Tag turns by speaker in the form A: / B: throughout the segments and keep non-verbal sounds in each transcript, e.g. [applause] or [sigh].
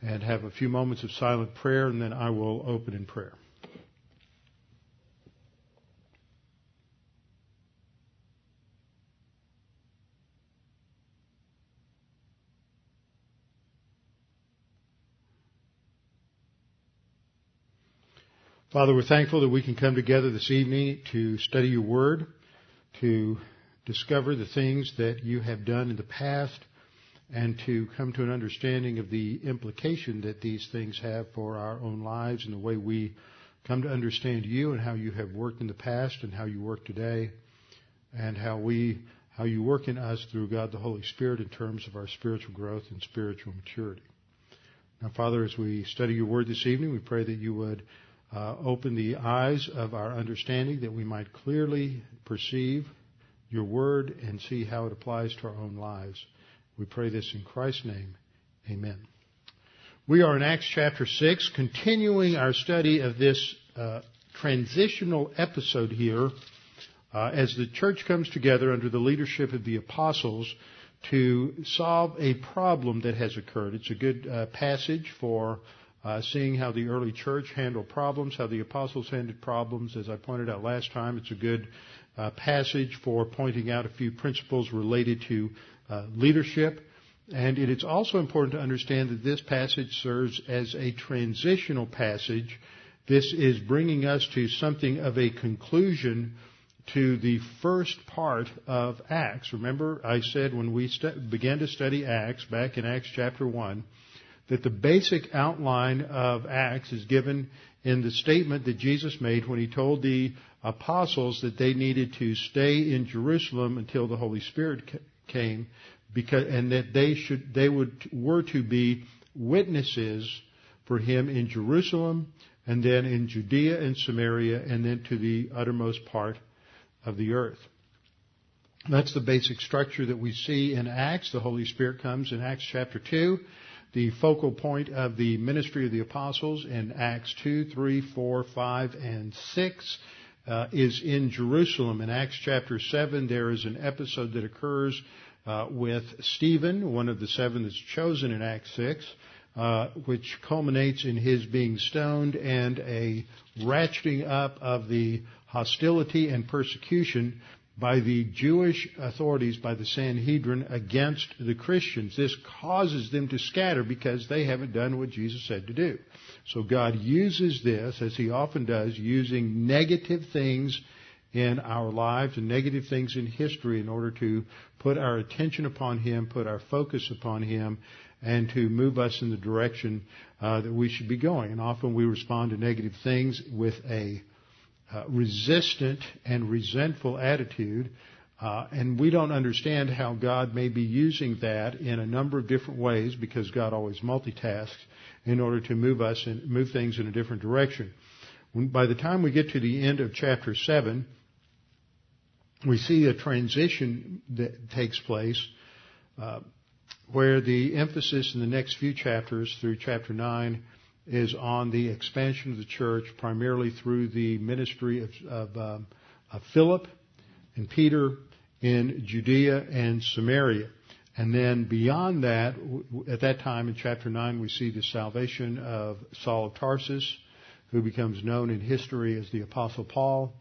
A: and have a few moments of silent prayer, and then I will open in prayer. Father, we're thankful that we can come together this evening to study your word, to discover the things that you have done in the past, and to come to an understanding of the implication that these things have for our own lives and the way we come to understand you and how you have worked in the past and how you work today and how we how you work in us through God the Holy Spirit in terms of our spiritual growth and spiritual maturity. Now, Father, as we study your word this evening, we pray that you would uh, open the eyes of our understanding that we might clearly perceive your word and see how it applies to our own lives. We pray this in Christ's name. Amen. We are in Acts chapter 6, continuing our study of this uh, transitional episode here uh, as the church comes together under the leadership of the apostles to solve a problem that has occurred. It's a good uh, passage for uh, seeing how the early church handled problems, how the apostles handled problems. As I pointed out last time, it's a good uh, passage for pointing out a few principles related to Uh, leadership. And it is also important to understand that this passage serves as a transitional passage. This is bringing us to something of a conclusion to the first part of Acts. Remember, I said when we st- began to study Acts, back in Acts chapter 1, that the basic outline of Acts is given in the statement that Jesus made when he told the apostles that they needed to stay in Jerusalem until the Holy Spirit came because, and that they should, they would, were to be witnesses for him in Jerusalem and then in Judea and Samaria and then to the uttermost part of the earth. That's the basic structure that we see in Acts. The Holy Spirit comes in Acts chapter 2. The focal point of the ministry of the apostles in Acts 2, 3, 4, 5, and 6 uh, is in Jerusalem. In Acts chapter 7, there is an episode that occurs uh, with Stephen, one of the seven that's chosen in Acts 6, uh, which culminates in his being stoned and a ratcheting up of the hostility and persecution by the Jewish authorities, by the Sanhedrin against the Christians. This causes them to scatter because they haven't done what Jesus said to do. So God uses this, as He often does, using negative things in our lives and negative things in history in order to put our attention upon Him, put our focus upon Him, and to move us in the direction uh, that we should be going. And often we respond to negative things with a uh, resistant and resentful attitude. Uh, and we don't understand how God may be using that in a number of different ways because God always multitasks in order to move us and move things in a different direction. When, by the time we get to the end of chapter 7, we see a transition that takes place uh, where the emphasis in the next few chapters through chapter 9 is on the expansion of the church primarily through the ministry of, of, um, of Philip and Peter in Judea and Samaria. And then beyond that, at that time in chapter 9, we see the salvation of Saul of Tarsus, who becomes known in history as the Apostle Paul.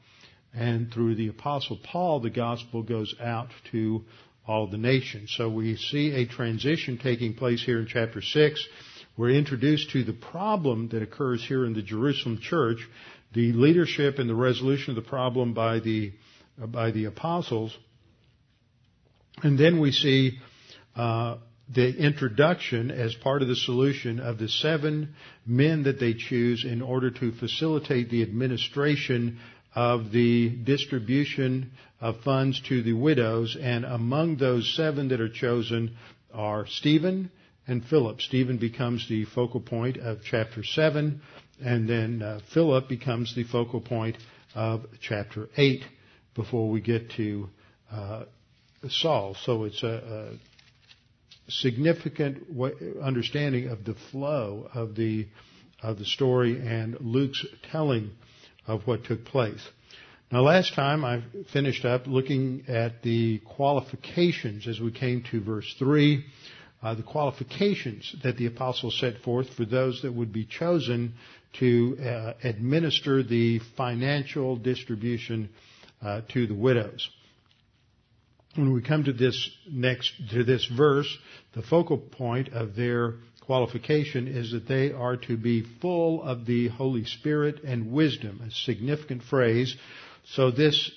A: And through the Apostle Paul, the gospel goes out to all the nations. So we see a transition taking place here in chapter 6. We're introduced to the problem that occurs here in the Jerusalem church. the leadership and the resolution of the problem by the uh, by the apostles, and then we see uh, the introduction as part of the solution of the seven men that they choose in order to facilitate the administration of the distribution of funds to the widows. And among those seven that are chosen are Stephen and Philip. Stephen becomes the focal point of chapter 7, and then uh, Philip becomes the focal point of chapter 8 before we get to uh, Saul. So it's a, a significant understanding of the flow of the of the story and Luke's telling of what took place. Now, last time I finished up looking at the qualifications as we came to verse three, uh, the qualifications that the apostles set forth for those that would be chosen to uh, administer the financial distribution uh, to the widows when we come to this next, to this verse, the focal point of their qualification is that they are to be full of the Holy Spirit and wisdom, a significant phrase. So this,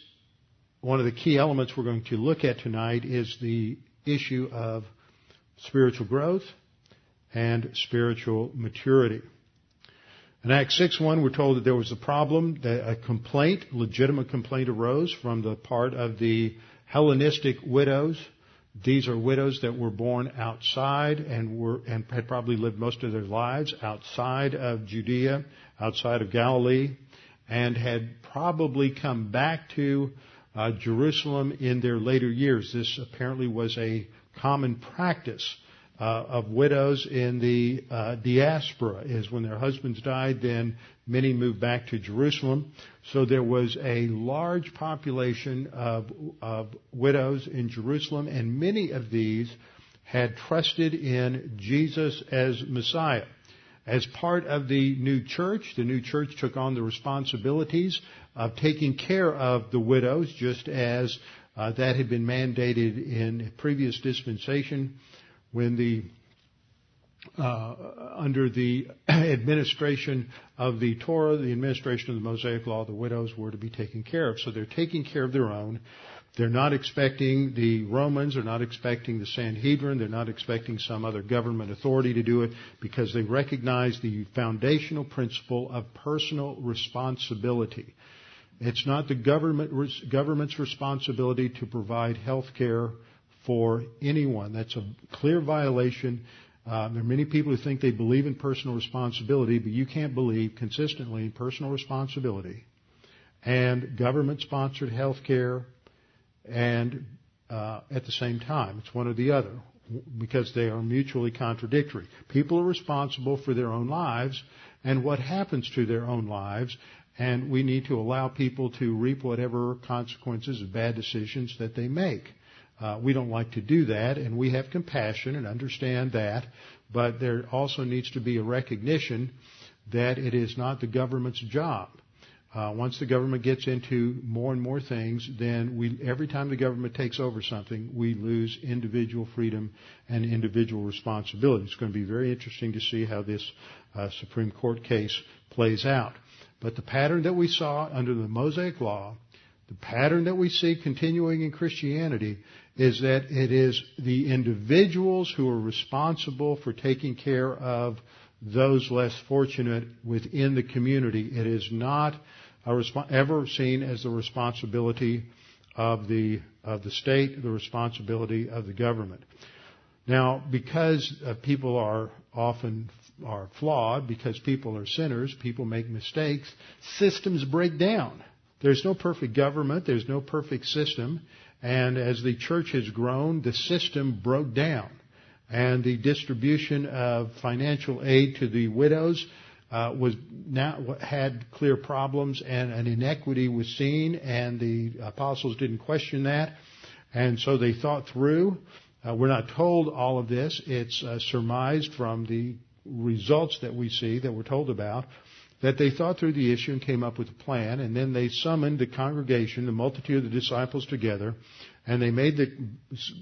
A: one of the key elements we're going to look at tonight is the issue of spiritual growth and spiritual maturity. In Acts 6.1, we're told that there was a problem, that a complaint, legitimate complaint arose from the part of the Hellenistic widows. These are widows that were born outside and were and had probably lived most of their lives outside of Judea, outside of Galilee, and had probably come back to uh, Jerusalem in their later years. This apparently was a common practice uh, of widows in the uh, diaspora. Is when their husbands died, then Many moved back to Jerusalem. So there was a large population of, of widows in Jerusalem, and many of these had trusted in Jesus as Messiah. As part of the new church, the new church took on the responsibilities of taking care of the widows, just as uh, that had been mandated in previous dispensation when the uh, under the [clears throat] administration of the Torah, the administration of the Mosaic Law, the widows were to be taken care of. So they're taking care of their own. They're not expecting the Romans, they're not expecting the Sanhedrin, they're not expecting some other government authority to do it because they recognize the foundational principle of personal responsibility. It's not the government, government's responsibility to provide health care for anyone. That's a clear violation uh, there are many people who think they believe in personal responsibility, but you can't believe consistently in personal responsibility and government-sponsored health care and uh, at the same time. It's one or the other because they are mutually contradictory. People are responsible for their own lives and what happens to their own lives, and we need to allow people to reap whatever consequences of bad decisions that they make. Uh, we don't like to do that, and we have compassion and understand that, but there also needs to be a recognition that it is not the government's job. Uh, once the government gets into more and more things, then we, every time the government takes over something, we lose individual freedom and individual responsibility. It's going to be very interesting to see how this uh, Supreme Court case plays out. But the pattern that we saw under the Mosaic Law, the pattern that we see continuing in Christianity, is that it is the individuals who are responsible for taking care of those less fortunate within the community. It is not resp- ever seen as the responsibility of the of the state, the responsibility of the government. Now, because uh, people are often are flawed, because people are sinners, people make mistakes, systems break down. There's no perfect government, there's no perfect system, and as the church has grown, the system broke down. And the distribution of financial aid to the widows uh, was now had clear problems, and an inequity was seen. And the apostles didn't question that, and so they thought through. Uh, we're not told all of this; it's uh, surmised from the results that we see that we're told about that they thought through the issue and came up with a plan, and then they summoned the congregation, the multitude of the disciples together, and they made the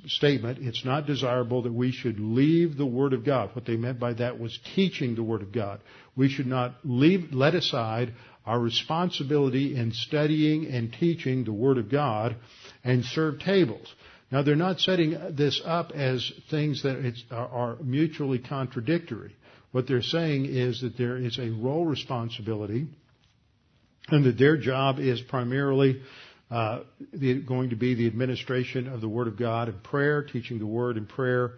A: statement, it's not desirable that we should leave the Word of God. What they meant by that was teaching the Word of God. We should not leave, let aside our responsibility in studying and teaching the Word of God and serve tables. Now they're not setting this up as things that are mutually contradictory. What they're saying is that there is a role responsibility and that their job is primarily uh, the, going to be the administration of the Word of God and prayer, teaching the Word and prayer,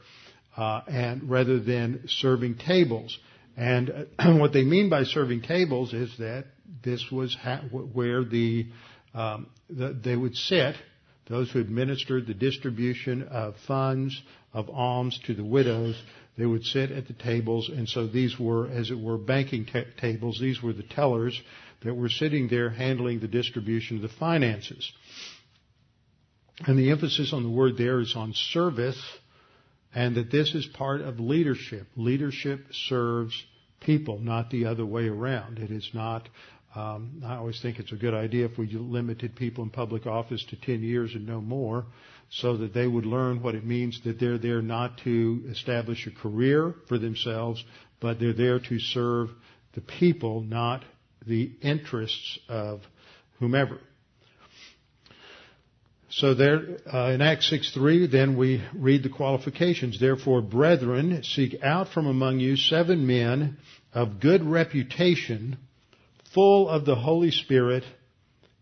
A: uh, and rather than serving tables. And uh, [clears throat] what they mean by serving tables is that this was ha- where the, um, the, they would sit, those who administered the distribution of funds, of alms to the widows, they would sit at the tables, and so these were, as it were, banking t- tables. These were the tellers that were sitting there handling the distribution of the finances. And the emphasis on the word there is on service, and that this is part of leadership. Leadership serves people, not the other way around. It is not. Um, I always think it's a good idea if we limited people in public office to 10 years and no more, so that they would learn what it means that they're there not to establish a career for themselves, but they're there to serve the people, not the interests of whomever. So there, uh, in Acts 6:3, then we read the qualifications. Therefore, brethren, seek out from among you seven men of good reputation, full of the Holy Spirit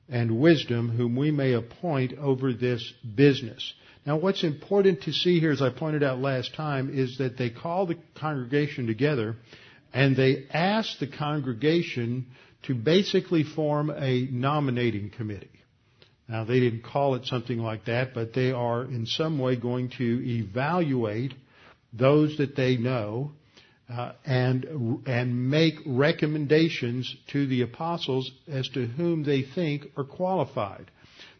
A: and wisdom, whom we may appoint over this business. Now, what's important to see here, as I pointed out last time, is that they call the congregation together and they ask the congregation to basically form a nominating committee. Now, they didn't call it something like that, but they are in some way going to evaluate those that they know uh, and and make recommendations to the apostles as to whom they think are qualified.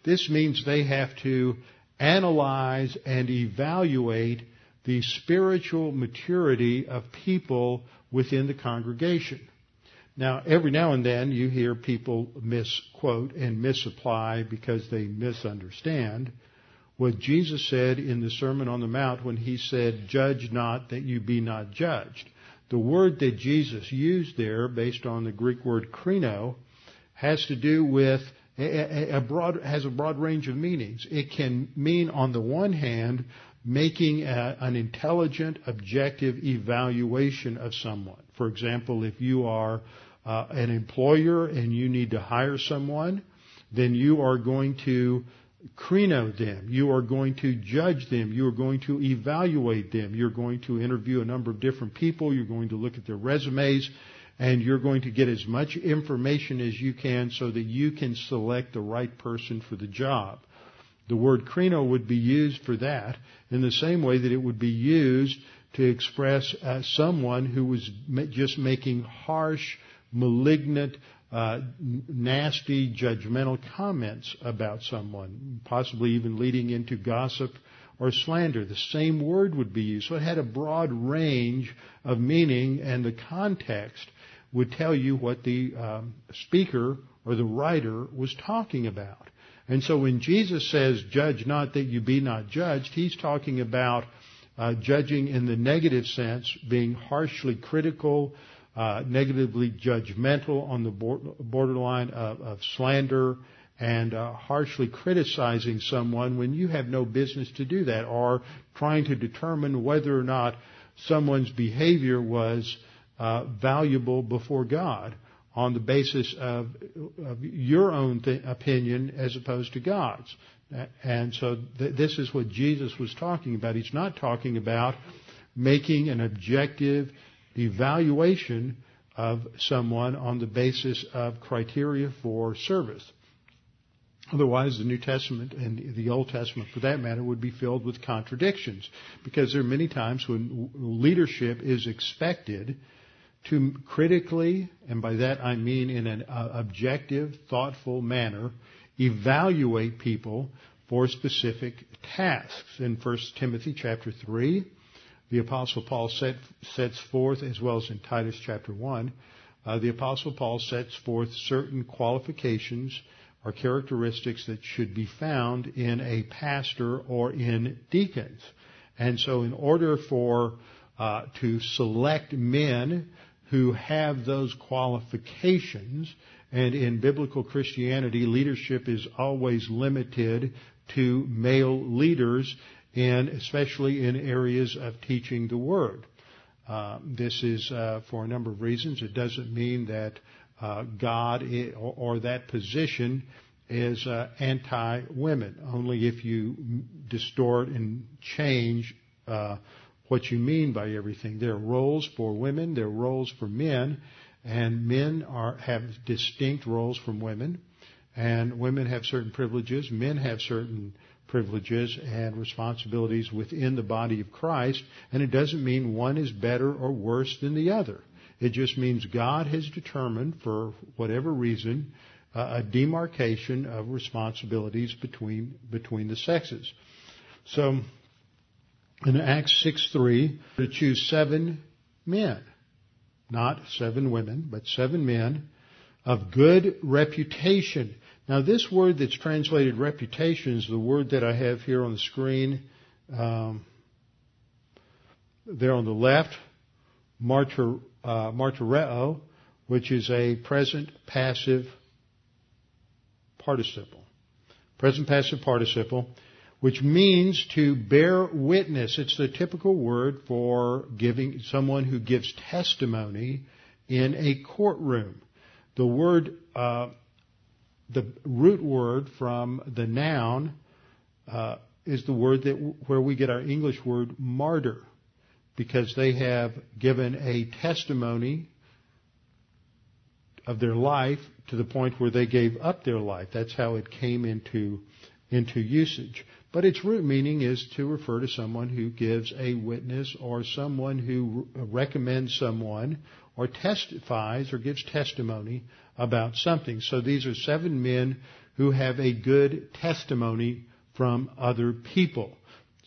A: This means they have to analyze and evaluate the spiritual maturity of people within the congregation. Now, every now and then you hear people misquote and misapply because they misunderstand what Jesus said in the Sermon on the Mount when he said, Judge not that you be not judged. The word that Jesus used there, based on the Greek word krino, has to do with a, broad, has a broad range of meanings. It can mean, on the one hand, making a, an intelligent, objective evaluation of someone. For example, if you are uh, an employer and you need to hire someone, then you are going to krino them. You are going to judge them. You are going to evaluate them. You're going to interview a number of different people. You're going to look at their resumes and you're going to get as much information as you can so that you can select the right person for the job. The word krino would be used for that in the same way that it would be used to express uh, someone who was just making harsh malignant, uh, nasty, judgmental comments about someone, possibly even leading into gossip or slander. The same word would be used. So it had a broad range of meaning, and the context would tell you what the um, speaker or the writer was talking about. And so when Jesus says, judge not that you be not judged, he's talking about uh, judging in the negative sense, being harshly critical, negatively judgmental on the borderline of, of slander and uh, harshly criticizing someone when you have no business to do that, or trying to determine whether or not someone's behavior was uh, valuable before God on the basis of, of your own th- opinion as opposed to God's. And so th- this is what Jesus was talking about. He's not talking about making an objective evaluation of someone on the basis of criteria for service. Otherwise, the New Testament and the Old Testament, for that matter, would be filled with contradictions because there are many times when leadership is expected to critically, and by that I mean in an uh, objective, thoughtful manner, evaluate people for specific tasks. In 1 Timothy chapter 3, the Apostle Paul set, sets forth, as well as in Titus chapter 1, uh, the Apostle Paul sets forth certain qualifications or characteristics that should be found in a pastor or in deacons. And so in order for uh, to select men who have those qualifications And in biblical Christianity, leadership is always limited to male leaders, and especially in areas of teaching the Word. Uh, this is uh, for a number of reasons. It doesn't mean that uh, God or, or, that position is uh, anti-women. Only if you distort and change uh, what you mean by everything. There are roles for women, there are roles for men, and men are, have distinct roles from women, and women have certain privileges, men have certain privileges and responsibilities within the body of Christ, and it doesn't mean one is better or worse than the other. It just means God has determined, for whatever reason, uh, a demarcation of responsibilities between between the sexes. So, in Acts six three, to choose seven men not seven women, but seven men of good reputation. Now, this word that's translated reputation is the word that I have here on the screen. Um, there on the left, uh, martyreo, which is a present passive participle. Present passive participle which means to bear witness. It's the typical word for giving someone who gives testimony in a courtroom. The word, uh, the root word from the noun uh, is the word that where we get our English word martyr, because they have given a testimony of their life to the point where they gave up their life. That's how it came into into usage. But its root meaning is to refer to someone who gives a witness or someone who recommends someone or testifies or gives testimony about something. So these are seven men who have a good testimony from other people.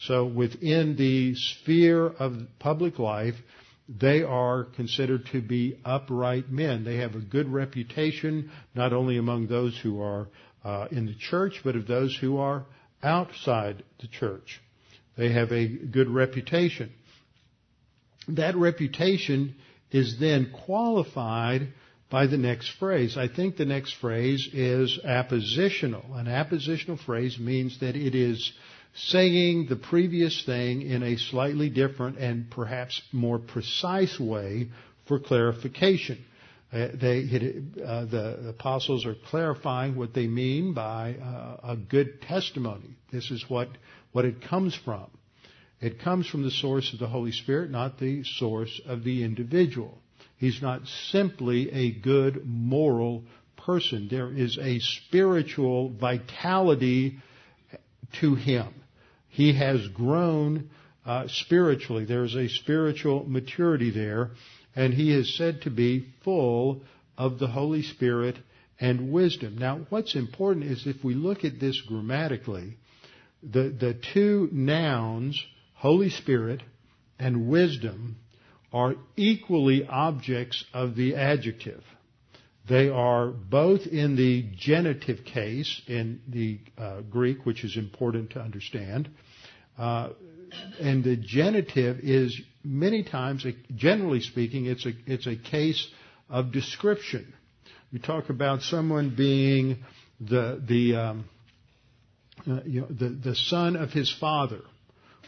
A: So within the sphere of public life, they are considered to be upright men. They have a good reputation, not only among those who are uh, in the church, but of those who are outside the church. They have a good reputation. That reputation is then qualified by the next phrase. I think the next phrase is appositional. An appositional phrase means that it is saying the previous thing in a slightly different and perhaps more precise way for clarification. Uh, they, uh, the apostles are clarifying what they mean by uh, a good testimony. This is what, what it comes from. It comes from the source of the Holy Spirit, not the source of the individual. He's not simply a good moral person. There is a spiritual vitality to him. He has grown uh, spiritually. There is a spiritual maturity there and he is said to be full of the Holy Spirit and wisdom. Now, what's important is if we look at this grammatically, the, the two nouns, Holy Spirit and wisdom, are equally objects of the adjective. They are both in the genitive case in the uh, Greek, which is important to understand. Uh, and the genitive is many times, generally speaking, it's a, it's a case of description. We talk about someone being the, the, um, uh, you know, the, the son of his father.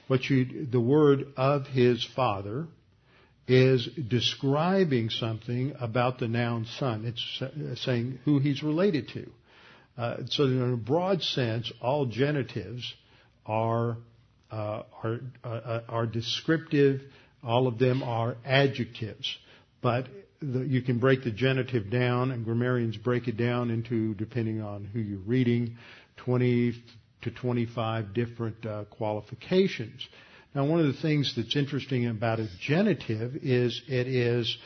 A: What you, the word of his father is describing something about the noun son. It's saying who he's related to. Uh, so in a broad sense, all genitives are uh, are, uh, are descriptive. All of them are adjectives. But the, you can break the genitive down, and grammarians break it down into, depending on who you're reading, 20 to 25 different uh, qualifications. Now, one of the things that's interesting about a genitive is it is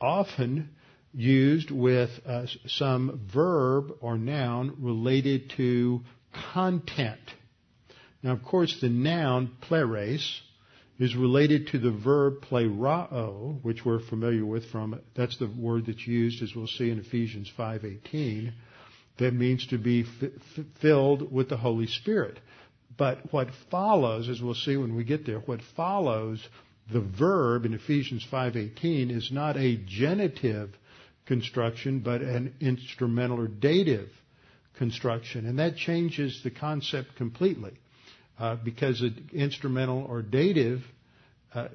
A: often used with uh, some verb or noun related to content. Now, of course, the noun pleres is related to the verb plerao, which we're familiar with from, that's the word that's used, as we'll see in Ephesians 5.18, that means to be f- filled with the Holy Spirit. But what follows, as we'll see when we get there, what follows the verb in Ephesians 5.18 is not a genitive construction, but an instrumental or dative construction. And that changes the concept completely. Uh, because an instrumental or dative uh,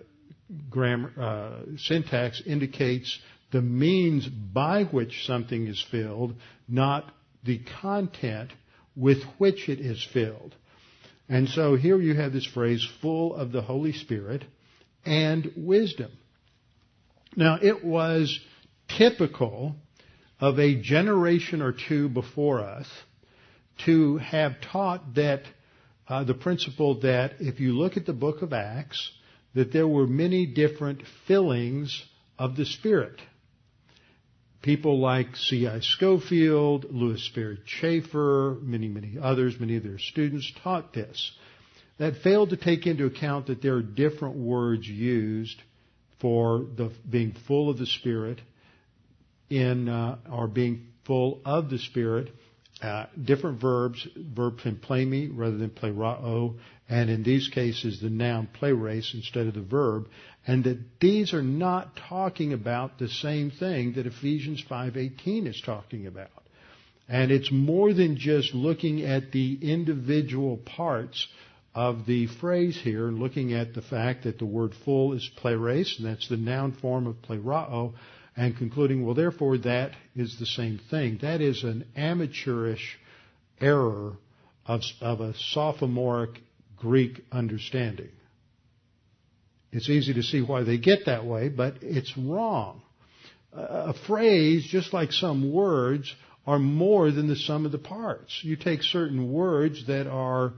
A: grammar, uh, syntax indicates the means by which something is filled, not the content with which it is filled. And so here you have this phrase, full of the Holy Spirit and wisdom. Now it was typical of a generation or two before us to have taught that uh, the principle that if you look at the book of Acts, that there were many different fillings of the Spirit. People like C.I. Scofield, Lewis Sperry Chafer, many, many others, many of their students taught this. That failed to take into account that there are different words used for the being full of the Spirit in uh, or being full of the Spirit. Uh, different verbs, verb can plemi rather than plerao, and in these cases the noun pleres instead of the verb, and that these are not talking about the same thing that Ephesians 5:18 is talking about. And it's more than just looking at the individual parts of the phrase here and looking at the fact that the word full is race, and that's the noun form of plerao, and concluding, well, therefore that is the same thing. That is an amateurish error of, of a sophomoric Greek understanding. It's easy to see why they get that way, but it's wrong. A phrase, just like some words, are more than the sum of the parts. You take certain words that are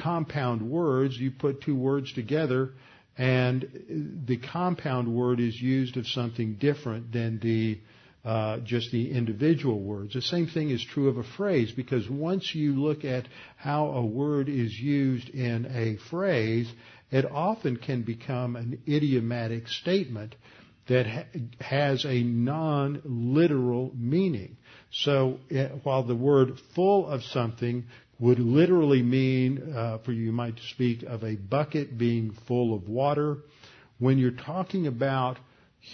A: compound words, you put two words together, and the compound word is used of something different than the uh, just the individual words. The same thing is true of a phrase because once you look at how a word is used in a phrase, it often can become an idiomatic statement that ha- has a non-literal meaning. So eh, while the word full of something would literally mean, uh, for you might speak of a bucket being full of water. When you're talking about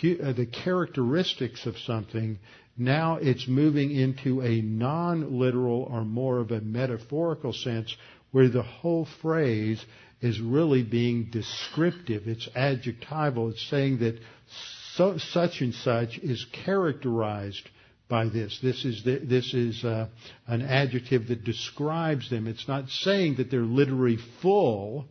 A: hu- uh, the characteristics of something, now it's moving into a non-literal or more of a metaphorical sense where the whole phrase is really being descriptive. It's adjectival. It's saying that so, such and such is characterized by this. This is the, this is uh, an adjective that describes them. It's not saying that they're literally full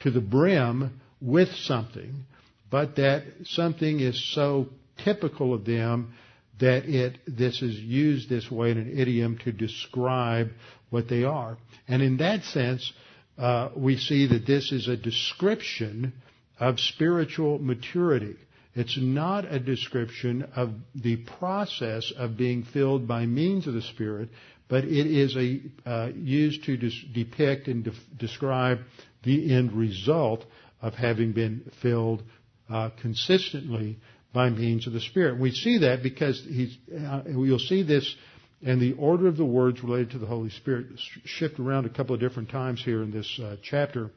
A: to the brim with something, but that something is so typical of them that it this is used this way in an idiom to describe what they are. And in that sense, uh, we see that this is a description of spiritual maturity. It's not a description of the process of being filled by means of the Spirit, but it is a, uh, used to dis- depict and de- describe the end result of having been filled uh, consistently by means of the Spirit. We see that because uh, you'll see this and the order of the words related to the Holy Spirit shift around a couple of different times here in this uh, chapter.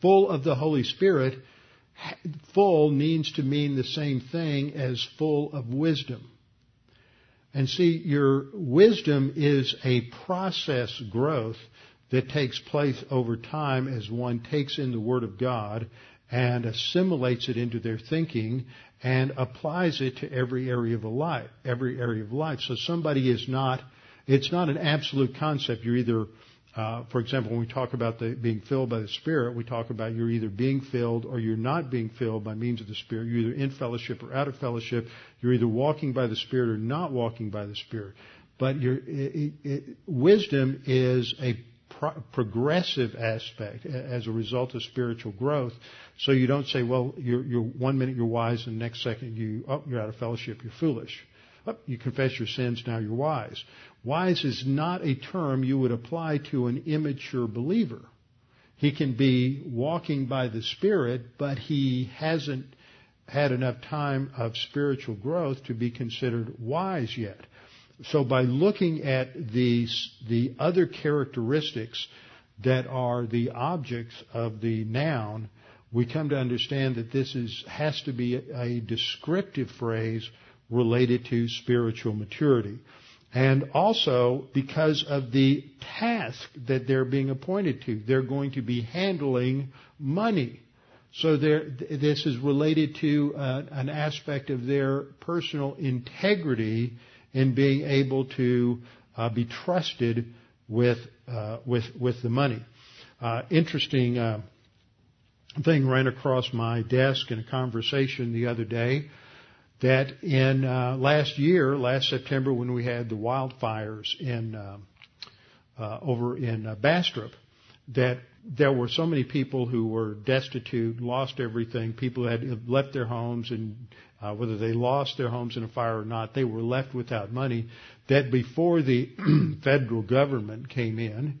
A: Full of the Holy Spirit full means to mean the same thing as full of wisdom. And see, your wisdom is a process growth that takes place over time as one takes in the Word of God and assimilates it into their thinking and applies it to every area of life, every area of life. So somebody is not, it's not an absolute concept. You're either uh, for example, when we talk about the, being filled by the Spirit, we talk about you're either being filled or you're not being filled by means of the Spirit. You're either in fellowship or out of fellowship. You're either walking by the Spirit or not walking by the Spirit. But your wisdom is a pro- progressive aspect as a result of spiritual growth. So you don't say, well, you're, you're one minute you're wise and the next second you, oh, you're out of fellowship, you're foolish. Oh, you confess your sins, now you're wise. Wise is not a term you would apply to an immature believer. He can be walking by the Spirit, but he hasn't had enough time of spiritual growth to be considered wise yet. So by looking at these, the other characteristics that are the objects of the noun, we come to understand that this is, has to be a descriptive phrase related to spiritual maturity. And also because of the task that they're being appointed to. They're going to be handling money. So this is related to uh, an aspect of their personal integrity in being able to uh, be trusted with uh, with with the money. Uh, interesting uh, thing ran across my desk in a conversation the other day that in uh, last year, last September, when we had the wildfires in uh, uh, over in Bastrop, that there were so many people who were destitute, lost everything. People had left their homes, and uh, whether they lost their homes in a fire or not, they were left without money. That before the [clears throat] federal government came in,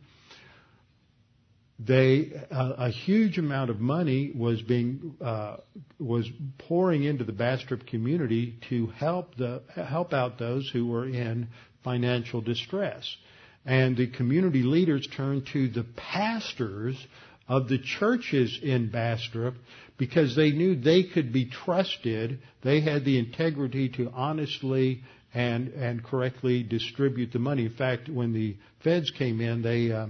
A: they uh, a huge amount of money was being uh, was pouring into the Bastrop community to help the help out those who were in financial distress. And the community leaders turned to the pastors of the churches in Bastrop because they knew they could be trusted. They had the integrity to honestly and and correctly distribute the money. In fact, when the feds came in, they uh,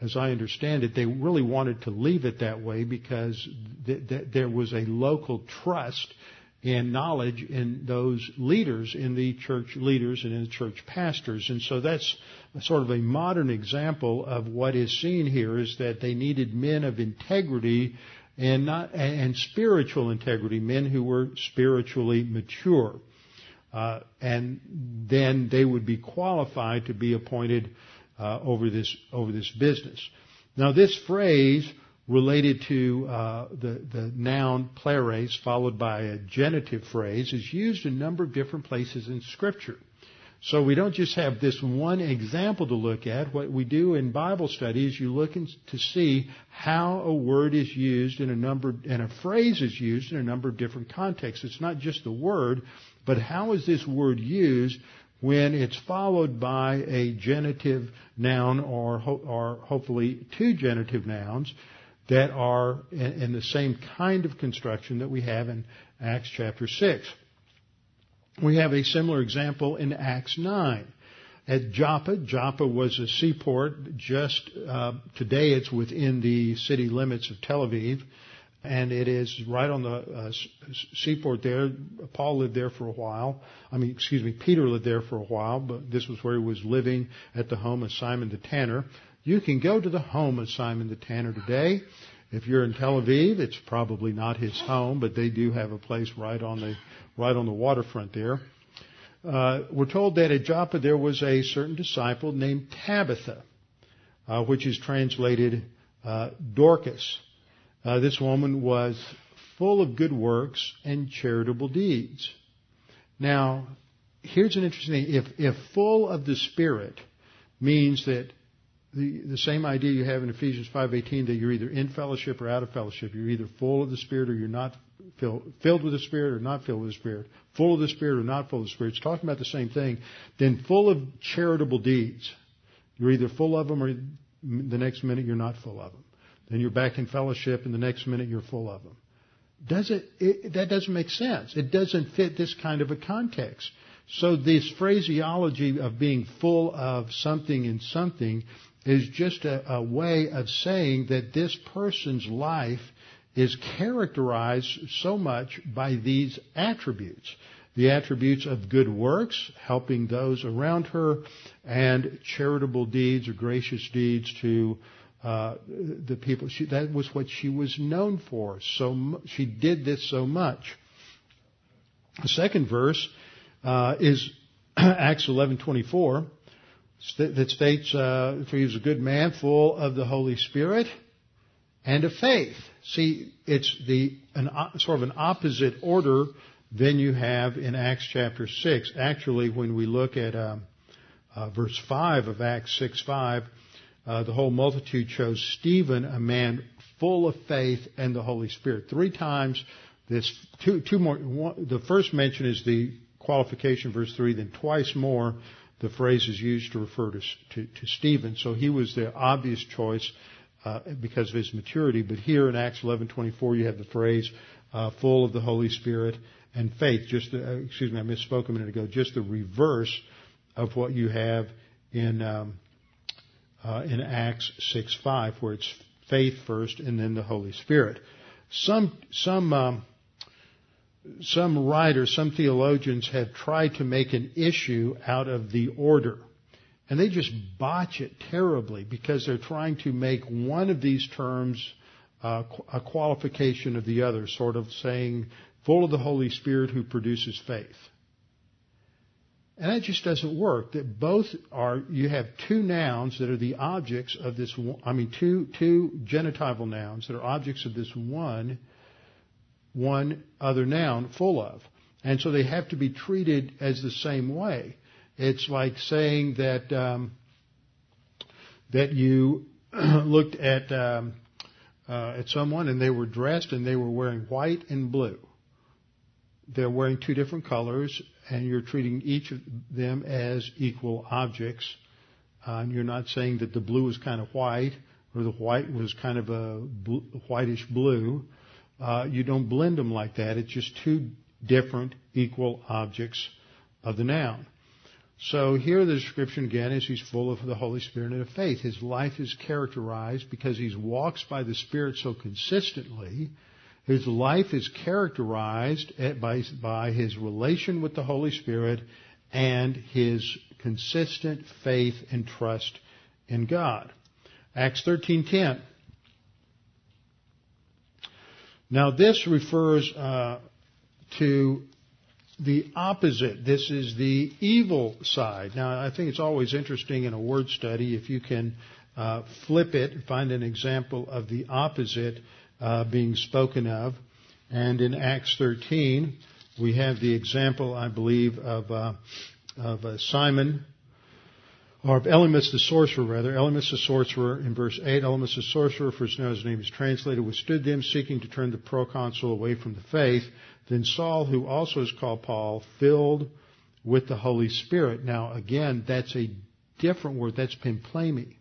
A: as I understand it, they really wanted to leave it that way because th- th- there was a local trust and knowledge in those leaders, in the church leaders and in the church pastors. And so that's sort of a modern example of what is seen here is that they needed men of integrity and not, and spiritual integrity, men who were spiritually mature. Uh, and then they would be qualified to be appointed uh, over this over this business. Now, this phrase related to uh, the the noun pleres followed by a genitive phrase is used a number of different places in Scripture. So we don't just have this one example to look at. What we do in Bible study is you look in, to see how a word is used in a number and a phrase is used in a number of different contexts. It's not just the word, but how is this word used when it's followed by a genitive noun or, ho- or hopefully two genitive nouns that are in, in the same kind of construction that we have in Acts chapter 6. We have a similar example in Acts 9. At Joppa, Joppa was a seaport just, uh, today it's within the city limits of Tel Aviv and it is right on the uh, seaport there. Paul lived there for a while. I mean, excuse me, Peter lived there for a while, but this was where he was living at the home of Simon the Tanner. You can go to the home of Simon the Tanner today. If you're in Tel Aviv, it's probably not his home, but they do have a place right on the right on the waterfront there. Uh, we're told that at Joppa there was a certain disciple named Tabitha, uh, which is translated uh, Dorcas. Uh, this woman was full of good works and charitable deeds. Now, here's an interesting thing. If, if full of the Spirit means that the, the same idea you have in Ephesians 5.18 that you're either in fellowship or out of fellowship. You're either full of the Spirit or you're not filled, filled with the Spirit or not filled with the Spirit. Full of the Spirit or not full of the Spirit. It's talking about the same thing. Then full of charitable deeds. You're either full of them or the next minute you're not full of them. Then you're back in fellowship, and the next minute you're full of them. Does it, it, that doesn't make sense. It doesn't fit this kind of a context. So this phraseology of being full of something and something is just a, a way of saying that this person's life is characterized so much by these attributes. The attributes of good works, helping those around her, and charitable deeds or gracious deeds to uh, the people. She, that was what she was known for. So she did this so much. The second verse uh, is [clears throat] Acts 11:24 that states, uh, "For he was a good man, full of the Holy Spirit and of faith." See, it's the an, sort of an opposite order than you have in Acts chapter six. Actually, when we look at um, uh, verse five of Acts six five uh, the whole multitude chose Stephen, a man full of faith and the Holy Spirit. Three times this, two, two more, one, the first mention is the qualification, verse 3, then twice more the phrase is used to refer to, to, to Stephen. So he was the obvious choice uh, because of his maturity. But here in Acts 11:24, you have the phrase uh, "full of the Holy Spirit and faith. Just the, uh, excuse me, I misspoke a minute ago. Just the reverse of what you have in um, uh, in Acts six five, where it's faith first and then the Holy Spirit. Some some um, some writers, some theologians have tried to make an issue out of the order. And they just botch it terribly because they're trying to make one of these terms uh, a qualification of the other, sort of saying, full of the Holy Spirit who produces faith. And that just doesn't work. That both are, you have two nouns that are the objects of this, I mean, two, two genitival nouns that are objects of this one, one other noun full of. And so they have to be treated as the same way. It's like saying that, um, that you [clears throat] looked at, um, uh, at someone and they were dressed and they were wearing white and blue. They're wearing two different colors and you're treating each of them as equal objects. Uh, and you're not saying that the blue was kind of white or the white was kind of a bl- whitish blue. Uh, you don't blend them like that. It's just two different equal objects of the noun. So here the description again is he's full of the Holy Spirit and of faith. His life is characterized because he walks by the Spirit so consistently. His life is characterized by, by his relation with the Holy Spirit and his consistent faith and trust in God. Acts 13:10. Now this refers uh, to the opposite. This is the evil side. Now, I think it's always interesting in a word study if you can uh, flip it, and find an example of the opposite uh, being spoken of. And in Acts 13, we have the example, I believe, of, uh, of uh, Simon, or Elymas the sorcerer, rather. Elymas the sorcerer in verse 8. Elymas the sorcerer, for his name is translated, withstood them, seeking to turn the proconsul away from the faith. Then Saul, who also is called Paul, filled with the Holy Spirit. Now, again, that's a different word. That's pimplemi.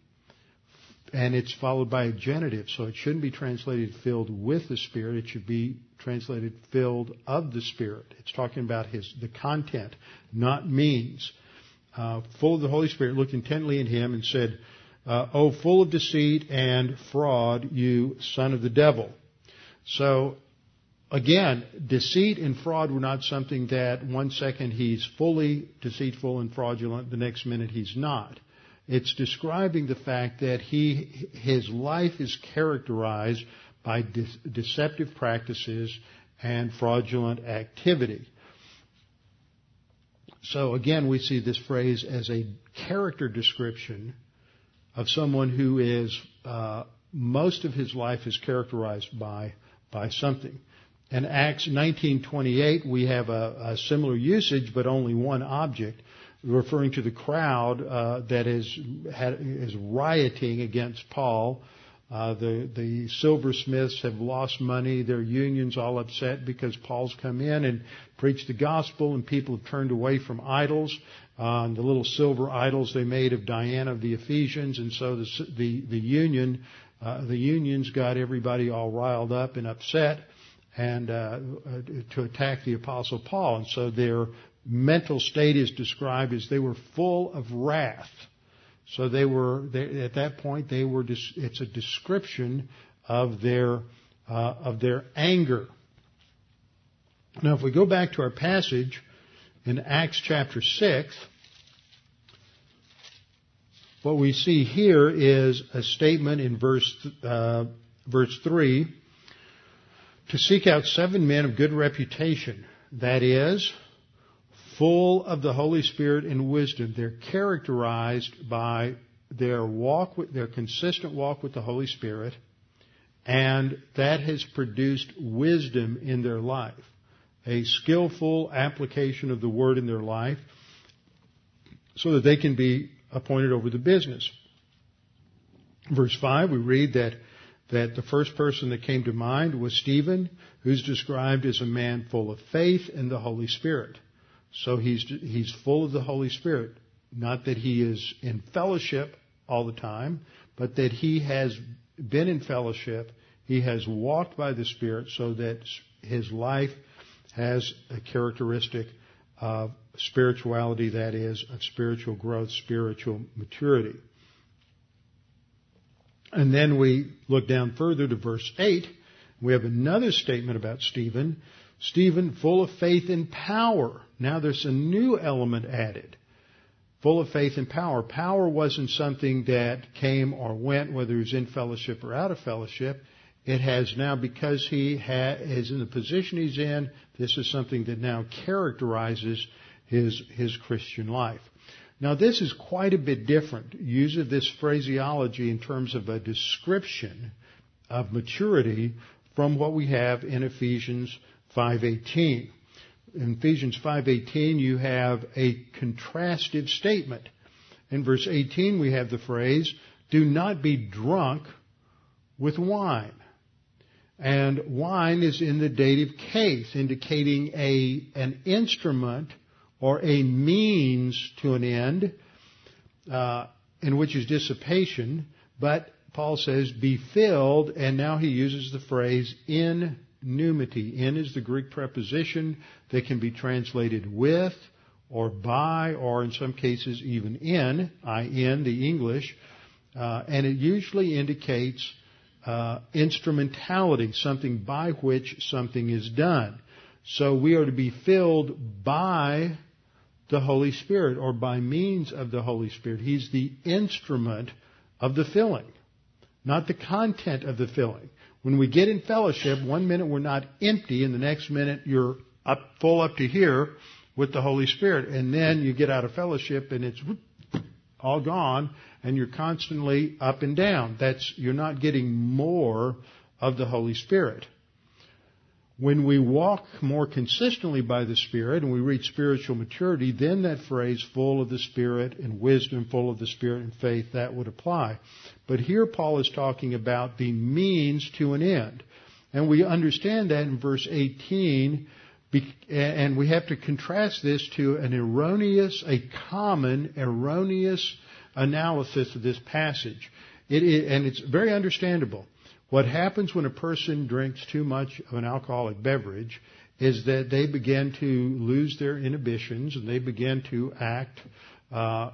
A: And it's followed by a genitive, so it shouldn't be translated filled with the Spirit. It should be translated filled of the Spirit. It's talking about his, the content, not means. Uh, full of the Holy Spirit, looked intently at him and said, uh, Oh, full of deceit and fraud, you son of the devil. So again, deceit and fraud were not something that one second he's fully deceitful and fraudulent, the next minute he's not. It's describing the fact that he, his life is characterized by de- deceptive practices and fraudulent activity. So again, we see this phrase as a character description of someone who is uh, most of his life is characterized by by something. In Acts 19:28, we have a, a, similar usage, but only one object, referring to the crowd uh, that is had, is rioting against Paul. Uh, the the silversmiths have lost money. Their unions all upset because Paul's come in and preached the gospel, and people have turned away from idols. Uh, the little silver idols they made of Diana of the Ephesians, and so the the, the union uh, the unions got everybody all riled up and upset and uh, to attack the apostle Paul. And so their mental state is described as they were full of wrath. So they were they, at that point they were. It's a description of their uh, of their anger. Now, if we go back to our passage in Acts chapter six, what we see here is a statement in verse uh, verse three to seek out seven men of good reputation, that is, full of the Holy Spirit and wisdom. They're characterized by their walk with, their consistent walk with the Holy Spirit, and that has produced wisdom in their life. A skillful application of the Word in their life so that they can be appointed over the business. Verse 5, we read that that the first person that came to mind was Stephen, who's described as a man full of faith and the Holy Spirit. So he's, he's full of the Holy Spirit. Not that he is in fellowship all the time, but that he has been in fellowship. He has walked by the Spirit so that his life has a characteristic of spirituality, that is, of spiritual growth, spiritual maturity. And then we look down further to verse 8. We have another statement about Stephen. Stephen, full of faith and power. Now there's a new element added. Full of faith and power. Power wasn't something that came or went, whether he was in fellowship or out of fellowship. It has now, because he ha- is in the position he's in, this is something that now characterizes his, his Christian life. Now this is quite a bit different. Use of this phraseology in terms of a description of maturity from what we have in Ephesians 5:18. In Ephesians 5:18 you have a contrastive statement. In verse 18 we have the phrase, "Do not be drunk with wine." And wine is in the dative case, indicating a, an instrument or a means to an end, uh, in which is dissipation. But Paul says, be filled, and now he uses the phrase in pneumati. In is the Greek preposition that can be translated with or by, or in some cases even in, in the English, uh, and it usually indicates uh, instrumentality, something by which something is done. So we are to be filled by the Holy Spirit or by means of the Holy Spirit. He's the instrument of the filling, not the content of the filling. When we get in fellowship, one minute we're not empty and the next minute you're up, full up to here with the Holy Spirit. And then you get out of fellowship and it's all gone and you're constantly up and down. That's, you're not getting more of the Holy Spirit. When we walk more consistently by the Spirit and we reach spiritual maturity, then that phrase, full of the Spirit and wisdom, full of the Spirit and faith, that would apply. But here Paul is talking about the means to an end. And we understand that in verse 18, and we have to contrast this to an erroneous, a common erroneous analysis of this passage. It is, and it's very understandable. What happens when a person drinks too much of an alcoholic beverage is that they begin to lose their inhibitions and they begin to act uh,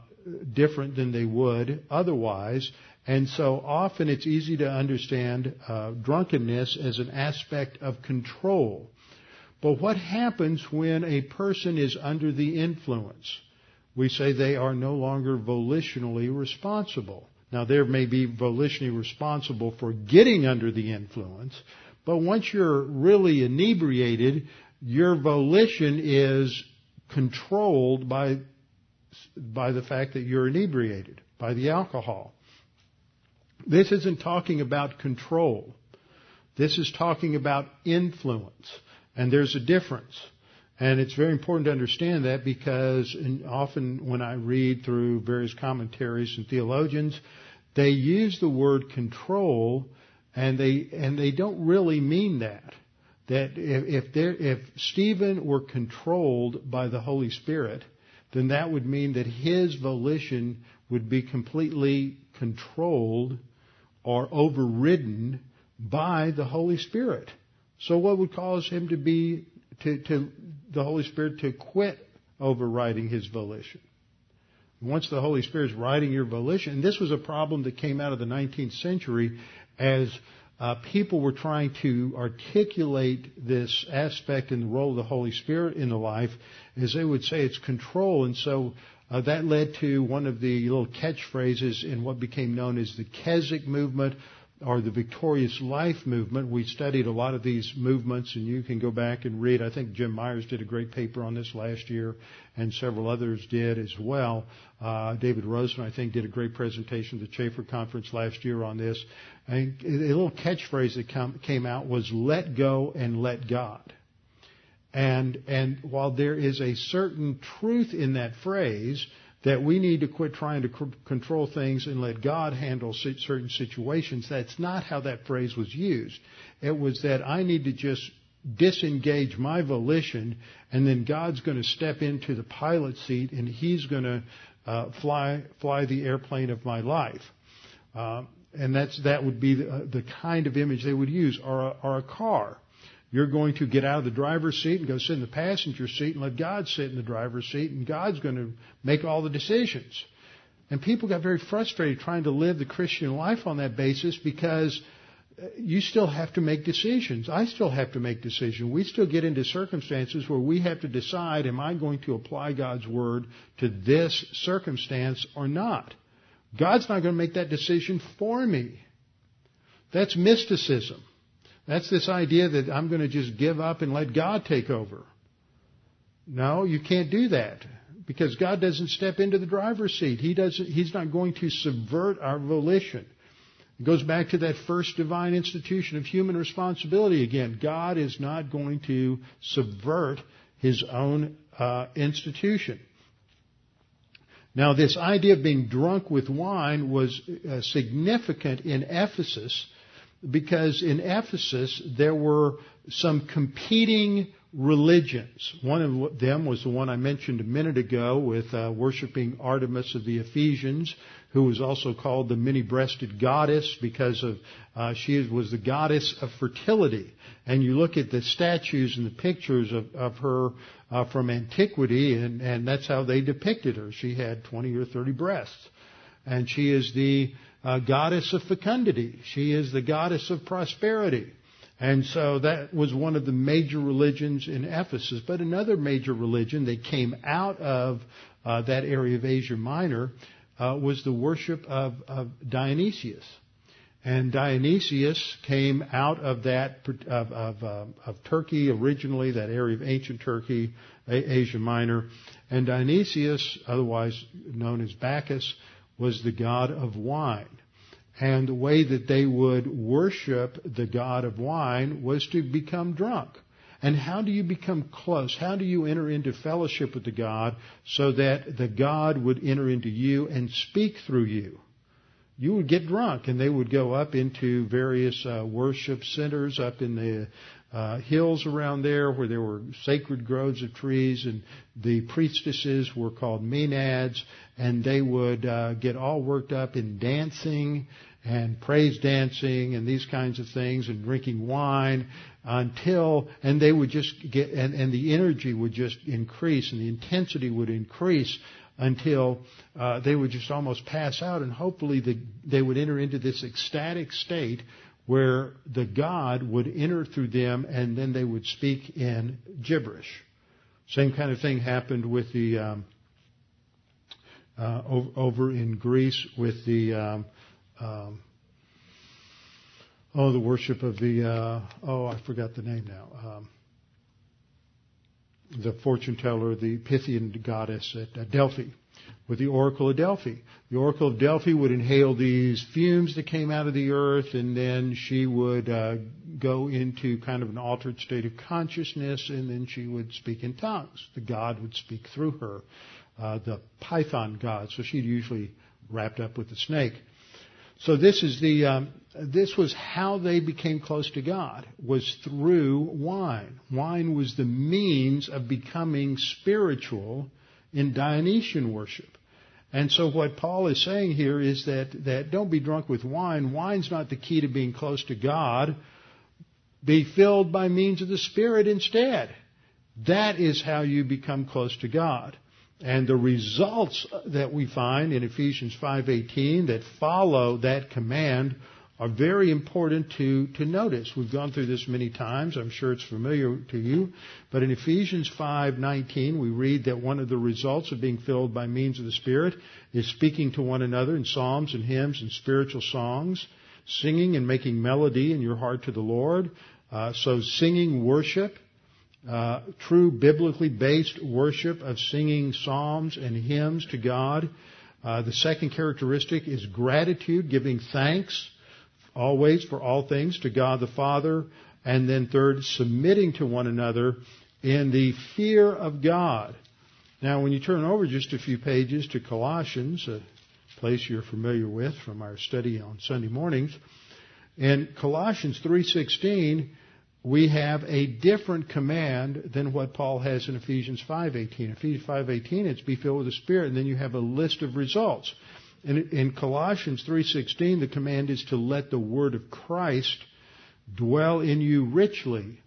A: different than they would otherwise. And so often it's easy to understand uh, drunkenness as an aspect of control. But what happens when a person is under the influence? we say they are no longer volitionally responsible. Now there may be volitionally responsible for getting under the influence, but once you're really inebriated, your volition is controlled by, by the fact that you're inebriated, by the alcohol. This isn't talking about control. This is talking about influence. And there's a difference. And it's very important to understand that because often when I read through various commentaries and theologians, they use the word control and they, and they don't really mean that. That if, if, there, if Stephen were controlled by the Holy Spirit, then that would mean that his volition would be completely controlled or overridden by the Holy Spirit. So what would cause him to be to, to the Holy Spirit to quit overriding his volition. Once the Holy Spirit is riding your volition, and this was a problem that came out of the 19th century as uh, people were trying to articulate this aspect and the role of the Holy Spirit in the life, as they would say it's control, and so uh, that led to one of the little catchphrases in what became known as the Keswick movement, or the victorious life movement. We studied a lot of these movements, and you can go back and read. I think Jim Myers did a great paper on this last year, and several others did as well. Uh, David Rosen, I think, did a great presentation at the Chafer Conference last year on this. And a little catchphrase that came out was "Let go and let God." And and while there is a certain truth in that phrase, that we need to quit trying to c- control things and let God handle certain situations. That's not how that phrase was used. It was that I need to just disengage my volition and then God's going to step into the pilot seat and He's going to uh, fly fly the airplane of my life. Uh, and that's that would be the, uh, the, kind of image they would use, or a, or a car. You're going to get out of the driver's seat and go sit in the passenger seat and let God sit in the driver's seat and God's going to make all the decisions. And people got very frustrated trying to live the Christian life on that basis because uh, you still have to make decisions. I still have to make decisions. We still get into circumstances where we have to decide, am I going to apply God's Word to this circumstance or not? God's not going to make that decision for me. That's mysticism. That's this idea that I'm going to just give up and let God take over. No, you can't do that because God doesn't step into the driver's seat. He doesn't, He's not going to subvert our volition. It goes back to that first divine institution of human responsibility again. God is not going to subvert His own uh, institution. Now, this idea of being drunk with wine was uh, significant in Ephesus because in Ephesus there were some competing religions. One of them was the one I mentioned a minute ago with uh, worshiping Artemis of the Ephesians, who was also called the many-breasted goddess because of uh, she was the goddess of fertility. And you look at the statues and the pictures of, of her uh, from antiquity, and, and that's how they depicted her. She had 20 or 30 breasts, and she is the uh, goddess of fecundity. She is the goddess of prosperity. And so that was one of the major religions in Ephesus. But another major religion that came out of uh, that area of Asia Minor uh, was the worship of, of, Dionysius. And Dionysius came out of that of, of, uh, of Turkey originally, that area of ancient Turkey, Asia Minor. And Dionysius, otherwise known as Bacchus, was the god of wine. And the way that they would worship the God of wine was to become drunk. And how do you become close? How do you enter into fellowship with the God so that the God would enter into you and speak through you? You would get drunk and they would go up into various uh, worship centers up in the uh, hills around there where there were sacred groves of trees and the priestesses were called maenads and they would uh, get all worked up in dancing and praise dancing and these kinds of things and drinking wine until and they would just get and, and the energy would just increase and the intensity would increase until uh, they would just almost pass out and hopefully the, they would enter into this ecstatic state where the God would enter through them and then they would speak in gibberish. Same kind of thing happened with the um, uh, over in Greece with the um, um, oh the worship of the uh, oh I forgot the name now um, the fortune teller the Pythian goddess at Delphi with the Oracle of Delphi. The Oracle of Delphi would inhale these fumes that came out of the earth, and then she would uh, go into kind of an altered state of consciousness, and then she would speak in tongues. The god would speak through her, uh, the Python god. So she'd usually wrapped up with the snake. So this is the um, this was how they became close to God was through wine. Wine was the means of becoming spiritual in Dionysian worship. And so what Paul is saying here is that, that don't be drunk with wine. Wine's not the key to being close to God. Be filled by means of the Spirit instead. That is how you become close to God. And the results that we find in Ephesians 5:18 that follow that command are very important to, to notice. We've gone through this many times. I'm sure it's familiar to you. But in Ephesians 5:19, we read that one of the results of being filled by means of the Spirit is speaking to one another in psalms and hymns and spiritual songs, singing and making melody in your heart to the Lord. Uh, so singing worship, uh, true biblically based worship of singing psalms and hymns to God. Uh, the second characteristic is gratitude, giving thanks always for all things to God the Father, and then third, submitting to one another in the fear of God. Now, when you turn over just a few pages to Colossians, a place you're familiar with from our study on Sunday mornings, in Colossians 3:16, we have a different command than what Paul has in Ephesians 5:18. Ephesians 5:18, it's be filled with the Spirit, and then you have a list of results. In, in Colossians 3:16, the command is to let the word of Christ dwell in you richly.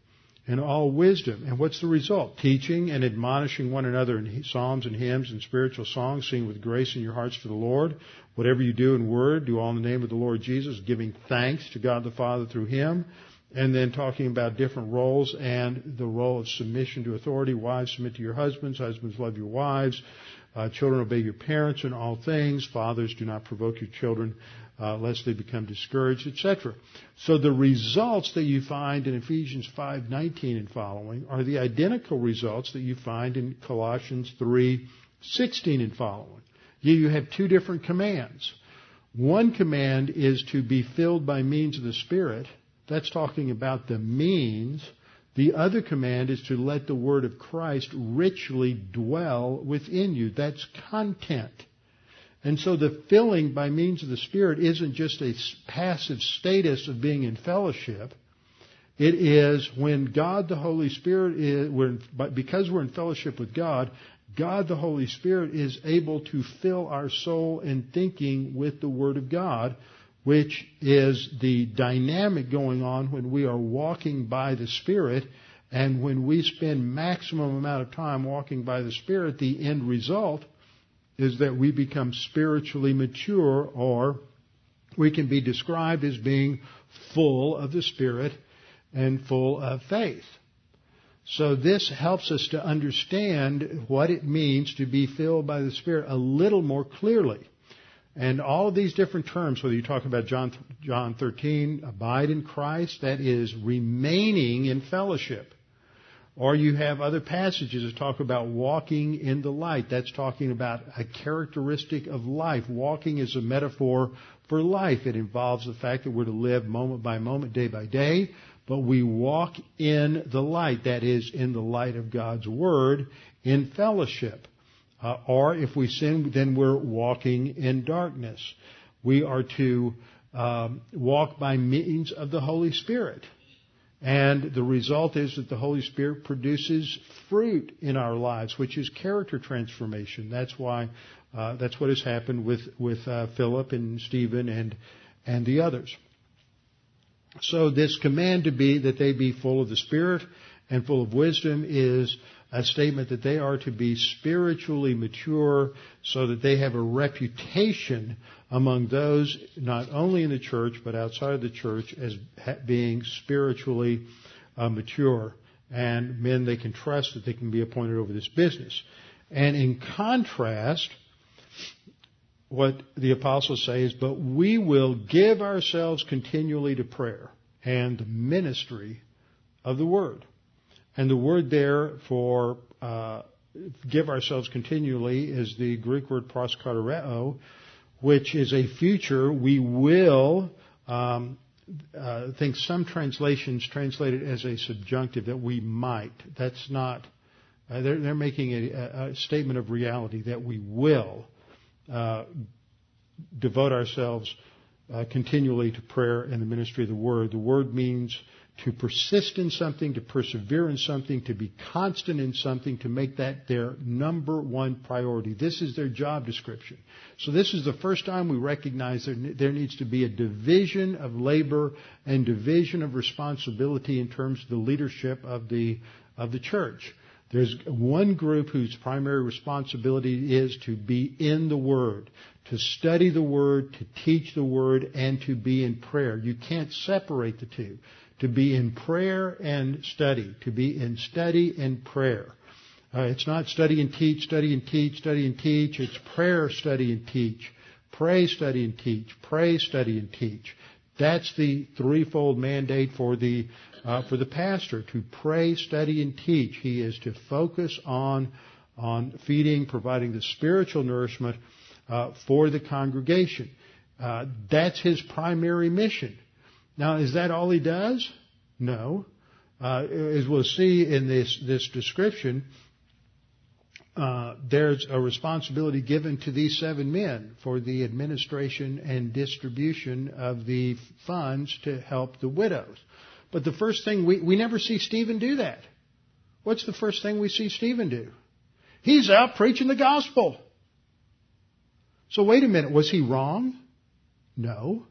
A: in all wisdom. And what's the result? Teaching and admonishing one another in psalms and hymns and spiritual songs, singing with grace in your hearts to the Lord. Whatever you do in word, do all in the name of the Lord Jesus, giving thanks to God the Father through Him. And then talking about different roles and the role of submission to authority. Wives, submit to your husbands. Husbands, love your wives. Uh, children, obey your parents in all things. Fathers, do not provoke your children uh, lest they become discouraged, etc. So the results that you find in Ephesians 5:19 and following are the identical results that you find in Colossians 3:16 and following. You have two different commands. One command is to be filled by means of the Spirit. That's talking about the means. The other command is to let the word of Christ richly dwell within you. That's content. And so the filling by means of the Spirit isn't just a passive status of being in fellowship. It is when God the Holy Spirit is, we're, because we're in fellowship with God, God the Holy Spirit is able to fill our soul and thinking with the Word of God, which is the dynamic going on when we are walking by the Spirit. And when we spend maximum amount of time walking by the Spirit, the end result is that we become spiritually mature or we can be described as being full of the Spirit and full of faith. So this helps us to understand what it means to be filled by the Spirit a little more clearly. And all of these different terms, whether you talk about John, John 13, abide in Christ, that is remaining in fellowship. Or you have other passages that talk about walking in the light. That's talking about a characteristic of life. Walking is a metaphor for life. It involves the fact that we're to live moment by moment, day by day, but we walk in the light. That is, in the light of God's Word, in fellowship. Uh, or if we sin, then we're walking in darkness. We are to um, walk by means of the Holy Spirit. And the result is that the Holy Spirit produces fruit in our lives, which is character transformation. That's why, uh, that's what has happened with, with uh, Philip and Stephen and, and the others. So this command to be, that they be full of the Spirit and full of wisdom is a statement that they are to be spiritually mature so that they have a reputation among those not only in the church but outside of the church as being spiritually uh, mature and men they can trust that they can be appointed over this business. And in contrast, what the apostles say is, but we will give ourselves continually to prayer and ministry of the word. And the word there for uh, give ourselves continually is the Greek word proskartereo, which is a future we will. Um, uh, I think some translations translate it as a subjunctive that we might. That's not. Uh, they're, they're, making a, a, statement of reality that we will uh, devote ourselves uh, continually to prayer and the ministry of the word. The word means to persist in something, to persevere in something, to be constant in something, to make that their number one priority. This is their job description. So this is the first time we recognize that there needs to be a division of labor and division of responsibility in terms of the leadership of the, of the church. There's one group whose primary responsibility is to be in the Word, to study the Word, to teach the Word, and to be in prayer. You can't separate the two to be in prayer and study, to be in study and prayer. Uh, it's not study and teach, study and teach, study and teach. It's prayer, study and teach. Pray, study and teach. Pray, study and teach. That's the threefold mandate for the uh, for the pastor to pray, study, and teach. He is to focus on on feeding, providing the spiritual nourishment uh, for the congregation. Uh, that's his primary mission. Now, is that all he does? No. Uh, as we'll see in this, this description, uh, there's a responsibility given to these seven men for the administration and distribution of the funds to help the widows. But the first thing, we, we never see Stephen do that. What's the first thing we see Stephen do? He's out preaching the gospel. So wait a minute, was he wrong? No.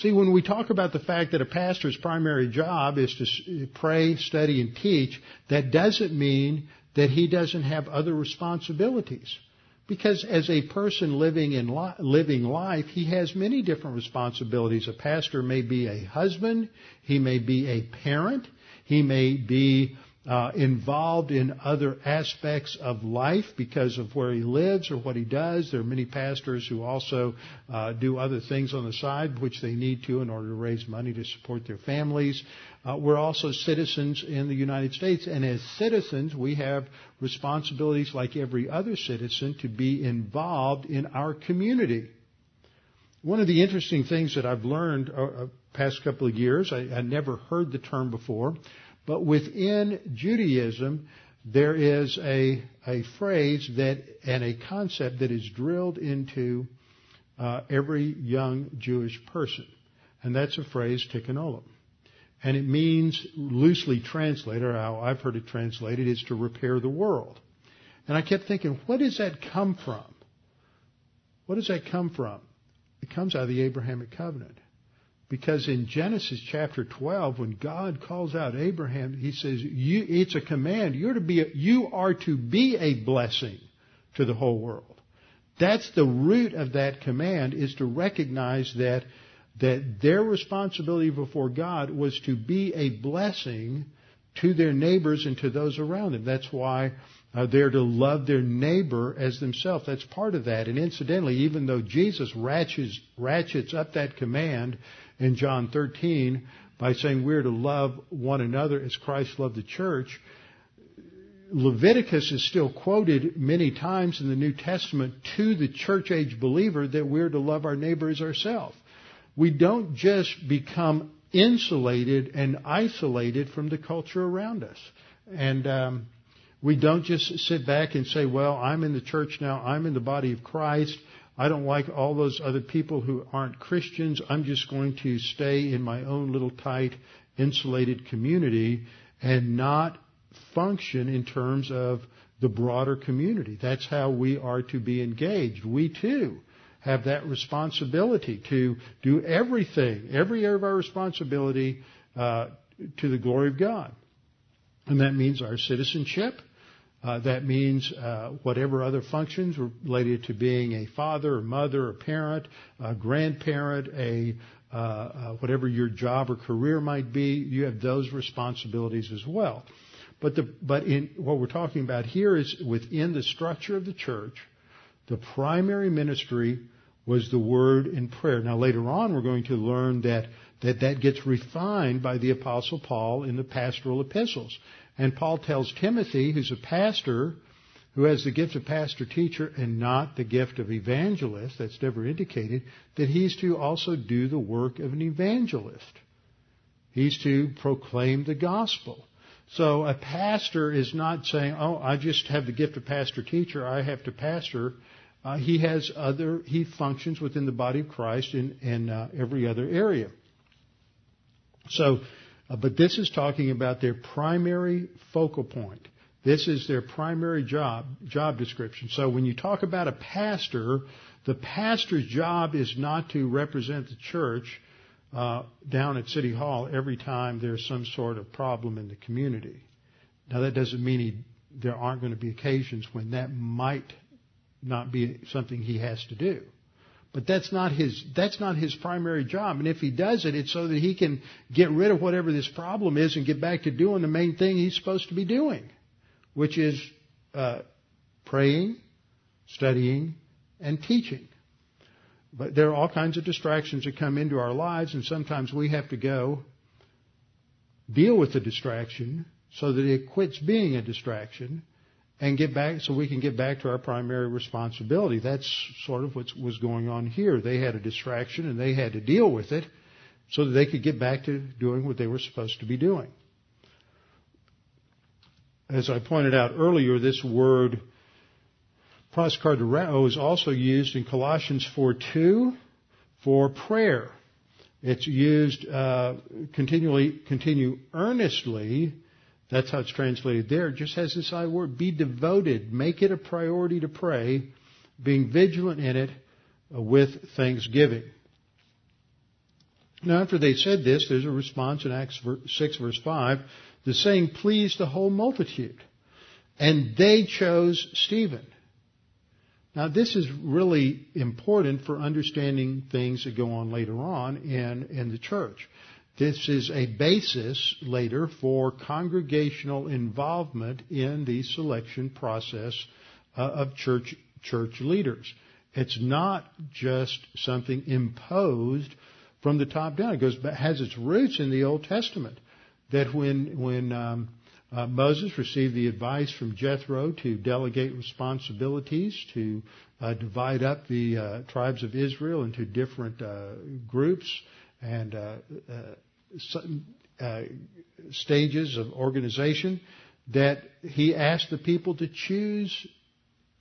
A: See, when we talk about the fact that a pastor's primary job is to pray, study, and teach, that doesn't mean that he doesn't have other responsibilities. Because as a person living in li- living life, he has many different responsibilities. A pastor may be a husband, he may be a parent, he may be uh, involved in other aspects of life because of where he lives or what he does. There are many pastors who also uh, do other things on the side which they need to in order to raise money to support their families. Uh, we're also citizens in the United States, and as citizens, we have responsibilities like every other citizen to be involved in our community. One of the interesting things that I've learned uh, uh past couple of years, I, I never heard the term before, but within Judaism, there is a, a phrase that and a concept that is drilled into uh, every young Jewish person, and that's a phrase tikkun olam. And it means, loosely translated, or how I've heard it translated, is to repair the world. And I kept thinking, what does that come from? What does that come from? It comes out of the Abrahamic covenant. Because in Genesis chapter 12, when God calls out Abraham, he says, it's a command. You're to be, a, you are to be a blessing to the whole world. That's the root of that command is to recognize that that their responsibility before God was to be a blessing to their neighbors and to those around them. That's why uh, they're to love their neighbor as themselves. That's part of that. And incidentally, even though Jesus ratchets, ratchets up that command in John 13 by saying we're to love one another as Christ loved the church, Leviticus is still quoted many times in the New Testament to the church age believer that we're to love our neighbor as ourselves we don't just become insulated and isolated from the culture around us. And um, we don't just sit back and say, well, I'm in the church now, I'm in the body of Christ. I don't like all those other people who aren't Christians. I'm just going to stay in my own little tight, insulated community and not function in terms of the broader community. That's how we are to be engaged. We too have that responsibility to do everything, every area of our responsibility uh, to the glory of God. And that means our citizenship. Uh, that means uh, whatever other functions related to being a father, a mother, a parent, a grandparent, a uh, uh, whatever your job or career might be, you have those responsibilities as well. But the, but in what we're talking about here is within the structure of the church, the primary ministry was the word and prayer. Now later on we're going to learn that that, that gets refined by the apostle Paul in the pastoral epistles. And Paul tells Timothy, who's a pastor, who has the gift of pastor teacher and not the gift of evangelist, that's never indicated, that he's to also do the work of an evangelist. He's to proclaim the gospel. So a pastor is not saying, oh, I just have the gift of pastor teacher, I have to pastor. Uh, he has other, he functions within the body of Christ in, in uh, every other area. So, uh, but this is talking about their primary focal point. This is their primary job, job description. So when you talk about a pastor, the pastor's job is not to represent the church uh, down at City Hall every time there's some sort of problem in the community. Now that doesn't mean he, there aren't going to be occasions when that might not be something he has to do. But that's not his, that's not his primary job. And if he does it, it's so that he can get rid of whatever this problem is and get back to doing the main thing he's supposed to be doing, which is uh, praying, studying, and teaching. But there are all kinds of distractions that come into our lives, and sometimes we have to go deal with the distraction so that it quits being a distraction and get back so we can get back to our primary responsibility. That's sort of what was going on here. They had a distraction and they had to deal with it so that they could get back to doing what they were supposed to be doing. As I pointed out earlier, this word proskartereo is also used in Colossians 4:2 for prayer. It's used uh, continually, continue earnestly that's how it's translated there. It just has this I word. Be devoted. Make it a priority to pray, being vigilant in it uh, with thanksgiving. Now, after they said this, there's a response in Acts 6, verse 5. The saying pleased the whole multitude. And they chose Stephen. Now, this is really important for understanding things that go on later on in, in the church. This is a basis later for congregational involvement in the selection process uh, of church church leaders. It's not just something imposed from the top down. It goes has its roots in the Old Testament. That when when um, uh, Moses received the advice from Jethro to delegate responsibilities to uh, divide up the uh, tribes of Israel into different uh, groups and uh, stages of organization. That he asked the people to choose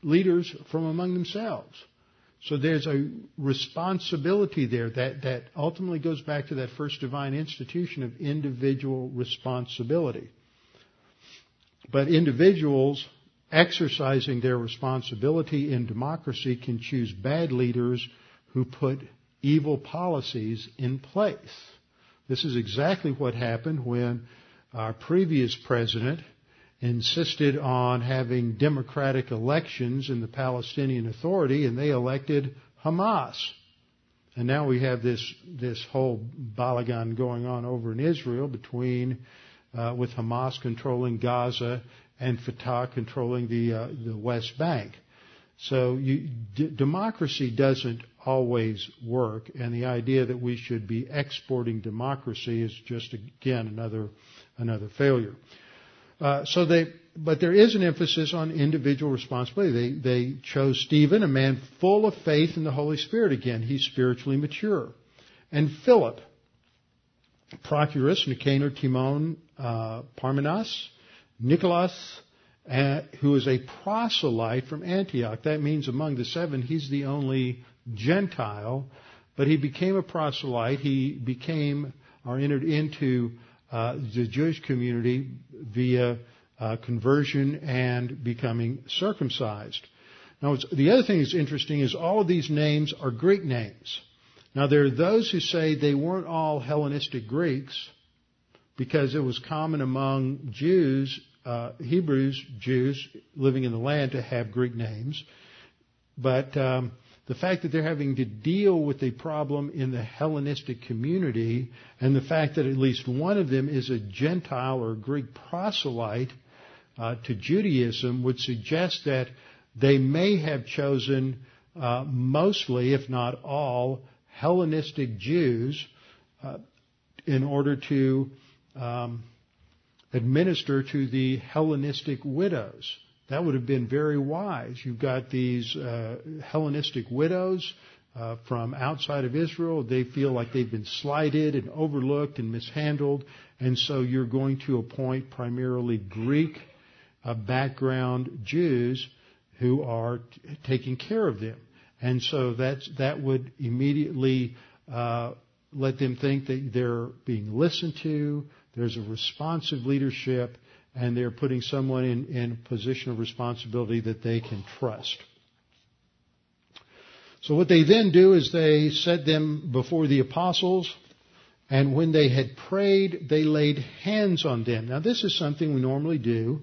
A: leaders from among themselves. So there's a responsibility there that, that ultimately goes back to that first divine institution of individual responsibility. But individuals exercising their responsibility in democracy can choose bad leaders who put evil policies in place. This is exactly what happened when our previous president insisted on having democratic elections in the Palestinian Authority, and they elected Hamas. And now we have this this whole balagan going on over in Israel between uh, with Hamas controlling Gaza and Fatah controlling the uh, the West Bank. So you, d- democracy doesn't always work, and the idea that we should be exporting democracy is just again another another failure. Uh, so they, but there is an emphasis on individual responsibility. They, they chose Stephen, a man full of faith in the Holy Spirit. Again, he's spiritually mature, and Philip, Prochorus, Nicanor, Timon, uh, Parmenas, Nicholas, uh, who is a proselyte from Antioch. That means among the seven, he's the only Gentile, but he became a proselyte. He became or entered into uh, the Jewish community via uh, conversion and becoming circumcised. Now, the other thing that's interesting is all of these names are Greek names. Now, there are those who say they weren't all Hellenistic Greeks because it was common among Jews, uh, Hebrews, Jews living in the land to have Greek names. But um, the fact that they're having to deal with a problem in the Hellenistic community, and the fact that at least one of them is a Gentile or Greek proselyte uh, to Judaism would suggest that they may have chosen uh, mostly, if not all, Hellenistic Jews uh, in order to um, administer to the Hellenistic widows. That would have been very wise. You've got these uh, Hellenistic widows uh, from outside of Israel. They feel like they've been slighted and overlooked and mishandled, and so you're going to appoint primarily Greek uh, background Jews who are t- taking care of them. And so that's, that would immediately uh, let them think that they're being listened to, there's a responsive leadership, and they're putting someone in, in a position of responsibility that they can trust. So what they then do is they set them before the apostles, and when they had prayed, they laid hands on them. Now this is something we normally do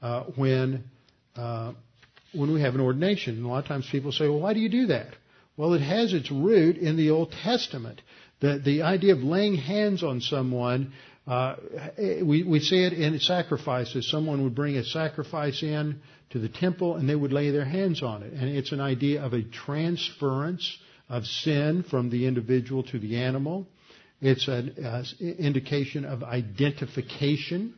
A: uh, when uh, when we have an ordination. And a lot of times people say, "Well, why do you do that?" Well, it has its root in the Old Testament. The the idea of laying hands on someone uh, we, we see it in sacrifices. Someone would bring a sacrifice in to the temple and they would lay their hands on it. And it's an idea of a transference of sin from the individual to the animal. It's an uh, indication of identification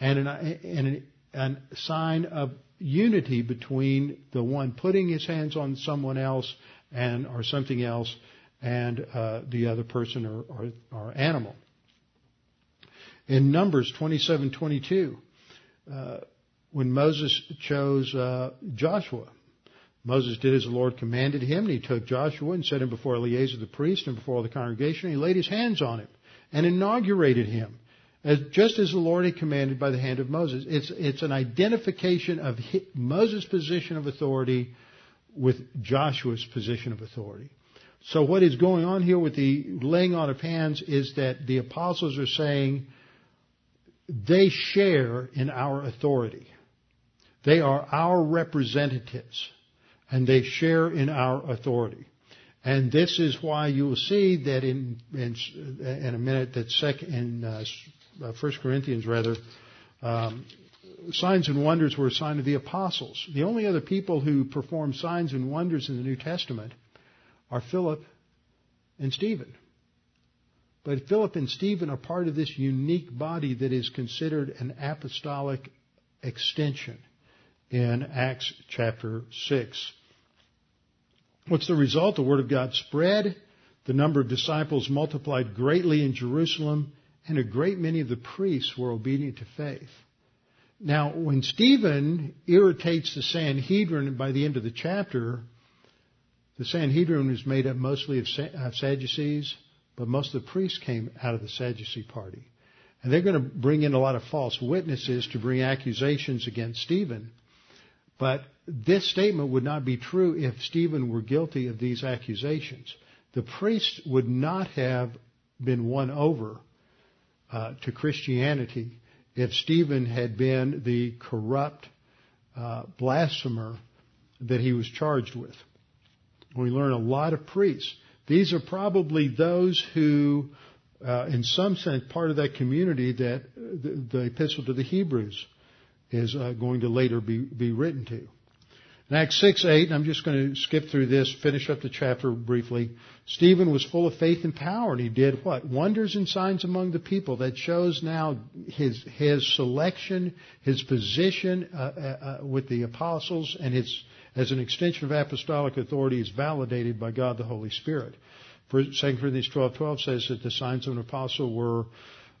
A: and, an, and an, a sign of unity between the one putting his hands on someone else and or something else and uh, the other person or, or, or animal. In Numbers 27:22, uh, when Moses chose uh, Joshua, Moses did as the Lord commanded him, and he took Joshua and set him before Eleazar the priest and before all the congregation. And he laid his hands on him and inaugurated him, as, just as the Lord had commanded by the hand of Moses. It's, it's an identification of Moses' position of authority with Joshua's position of authority. So what is going on here with the laying on of hands is that the apostles are saying they share in our authority. They are our representatives and they share in our authority. And this is why you will see that in in, in a minute that second in uh, uh First Corinthians rather, um, signs and wonders were a sign of the apostles. The only other people who perform signs and wonders in the New Testament are Philip and Stephen. But Philip and Stephen are part of this unique body that is considered an apostolic extension in Acts chapter 6. What's the result? The Word of God spread. The number of disciples multiplied greatly in Jerusalem, and a great many of the priests were obedient to faith. Now, when Stephen irritates the Sanhedrin by the end of the chapter, the Sanhedrin is made up mostly of Sadducees, but most of the priests came out of the Sadducee party. And they're going to bring in a lot of false witnesses to bring accusations against Stephen. But this statement would not be true if Stephen were guilty of these accusations. The priests would not have been won over uh, to Christianity if Stephen had been the corrupt uh, blasphemer that he was charged with. We learn a lot of priests. These are probably those who, uh, in some sense, part of that community that the, the epistle to the Hebrews is uh, going to later be, be written to. In Acts 6, 8, I'm just going to skip through this, finish up the chapter briefly. Stephen was full of faith and power, and he did what? Wonders and signs among the people. That shows now his, his selection, his position uh, uh, uh with the apostles, and his, as an extension of apostolic authority is validated by God the Holy Spirit. 2 Corinthians 12:12 12 says that the signs of an apostle were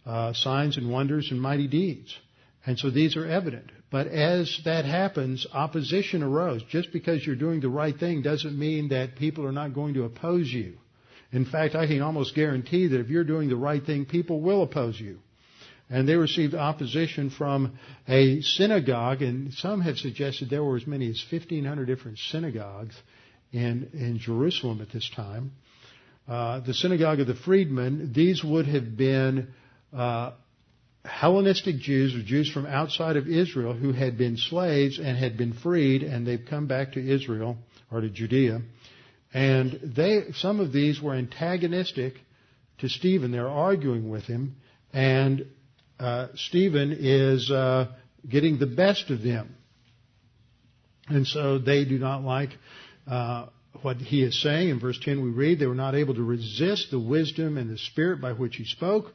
A: uh, signs and wonders and mighty deeds. And so these are evident. But as that happens, opposition arose. Just because you're doing the right thing doesn't mean that people are not going to oppose you. In fact, I can almost guarantee that if you're doing the right thing, people will oppose you. And they received opposition from a synagogue, and some have suggested there were as many as 1,500 different synagogues in, in Jerusalem at this time. Uh, the synagogue of the freedmen, these would have been uh, Hellenistic Jews, or Jews from outside of Israel, who had been slaves and had been freed, and they've come back to Israel or to Judea. And they, some of these were antagonistic to Stephen. They're arguing with him, and uh, Stephen is uh, getting the best of them. And so they do not like uh, what he is saying. In verse 10 we read, they were not able to resist the wisdom and the spirit by which he spoke.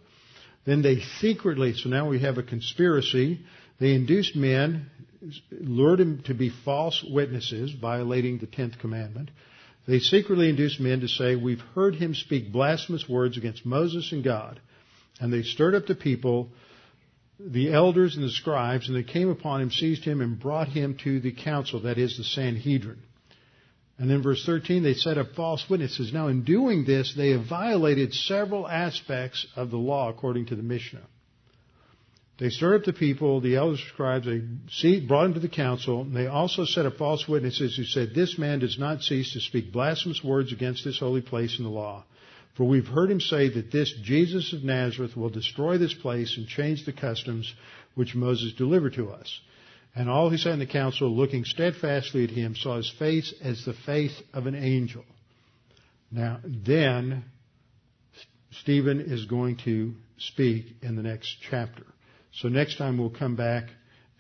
A: Then they secretly, so now we have a conspiracy. They induced men, lured them to be false witnesses, violating the tenth commandment. They secretly induced men to say, We've heard him speak blasphemous words against Moses and God. And they stirred up the people, the elders and the scribes, and they came upon him, seized him, and brought him to the council, that is the Sanhedrin. And then verse 13, they set up false witnesses. Now in doing this, they have violated several aspects of the law according to the Mishnah. They stirred up the people, the elders scribes, they brought him to the council, and they also set up false witnesses who said, This man does not cease to speak blasphemous words against this holy place in the law. For we've heard him say that this Jesus of Nazareth will destroy this place and change the customs which Moses delivered to us. And all who sat in the council, looking steadfastly at him, saw his face as the face of an angel. Now, then, Stephen is going to speak in the next chapter. So next time we'll come back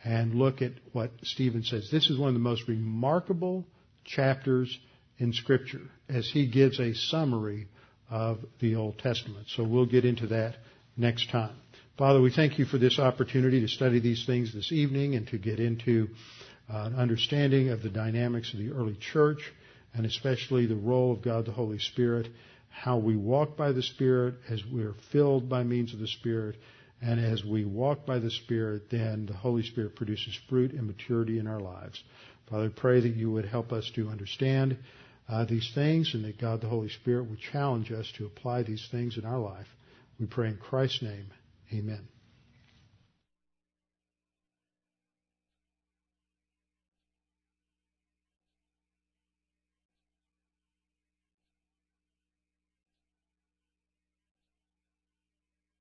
A: and look at what Stephen says. This is one of the most remarkable chapters in Scripture as he gives a summary of the Old Testament. So we'll get into that next time. Father, we thank you for this opportunity to study these things this evening and to get into uh, an understanding of the dynamics of the early church and especially the role of God the Holy Spirit, how we walk by the Spirit as we are filled by means of the Spirit, and as we walk by the Spirit, then the Holy Spirit produces fruit and maturity in our lives. Father, pray that you would help us to understand uh, these things and that God the Holy Spirit would challenge us to apply these things in our life. We pray in Christ's name. Amen.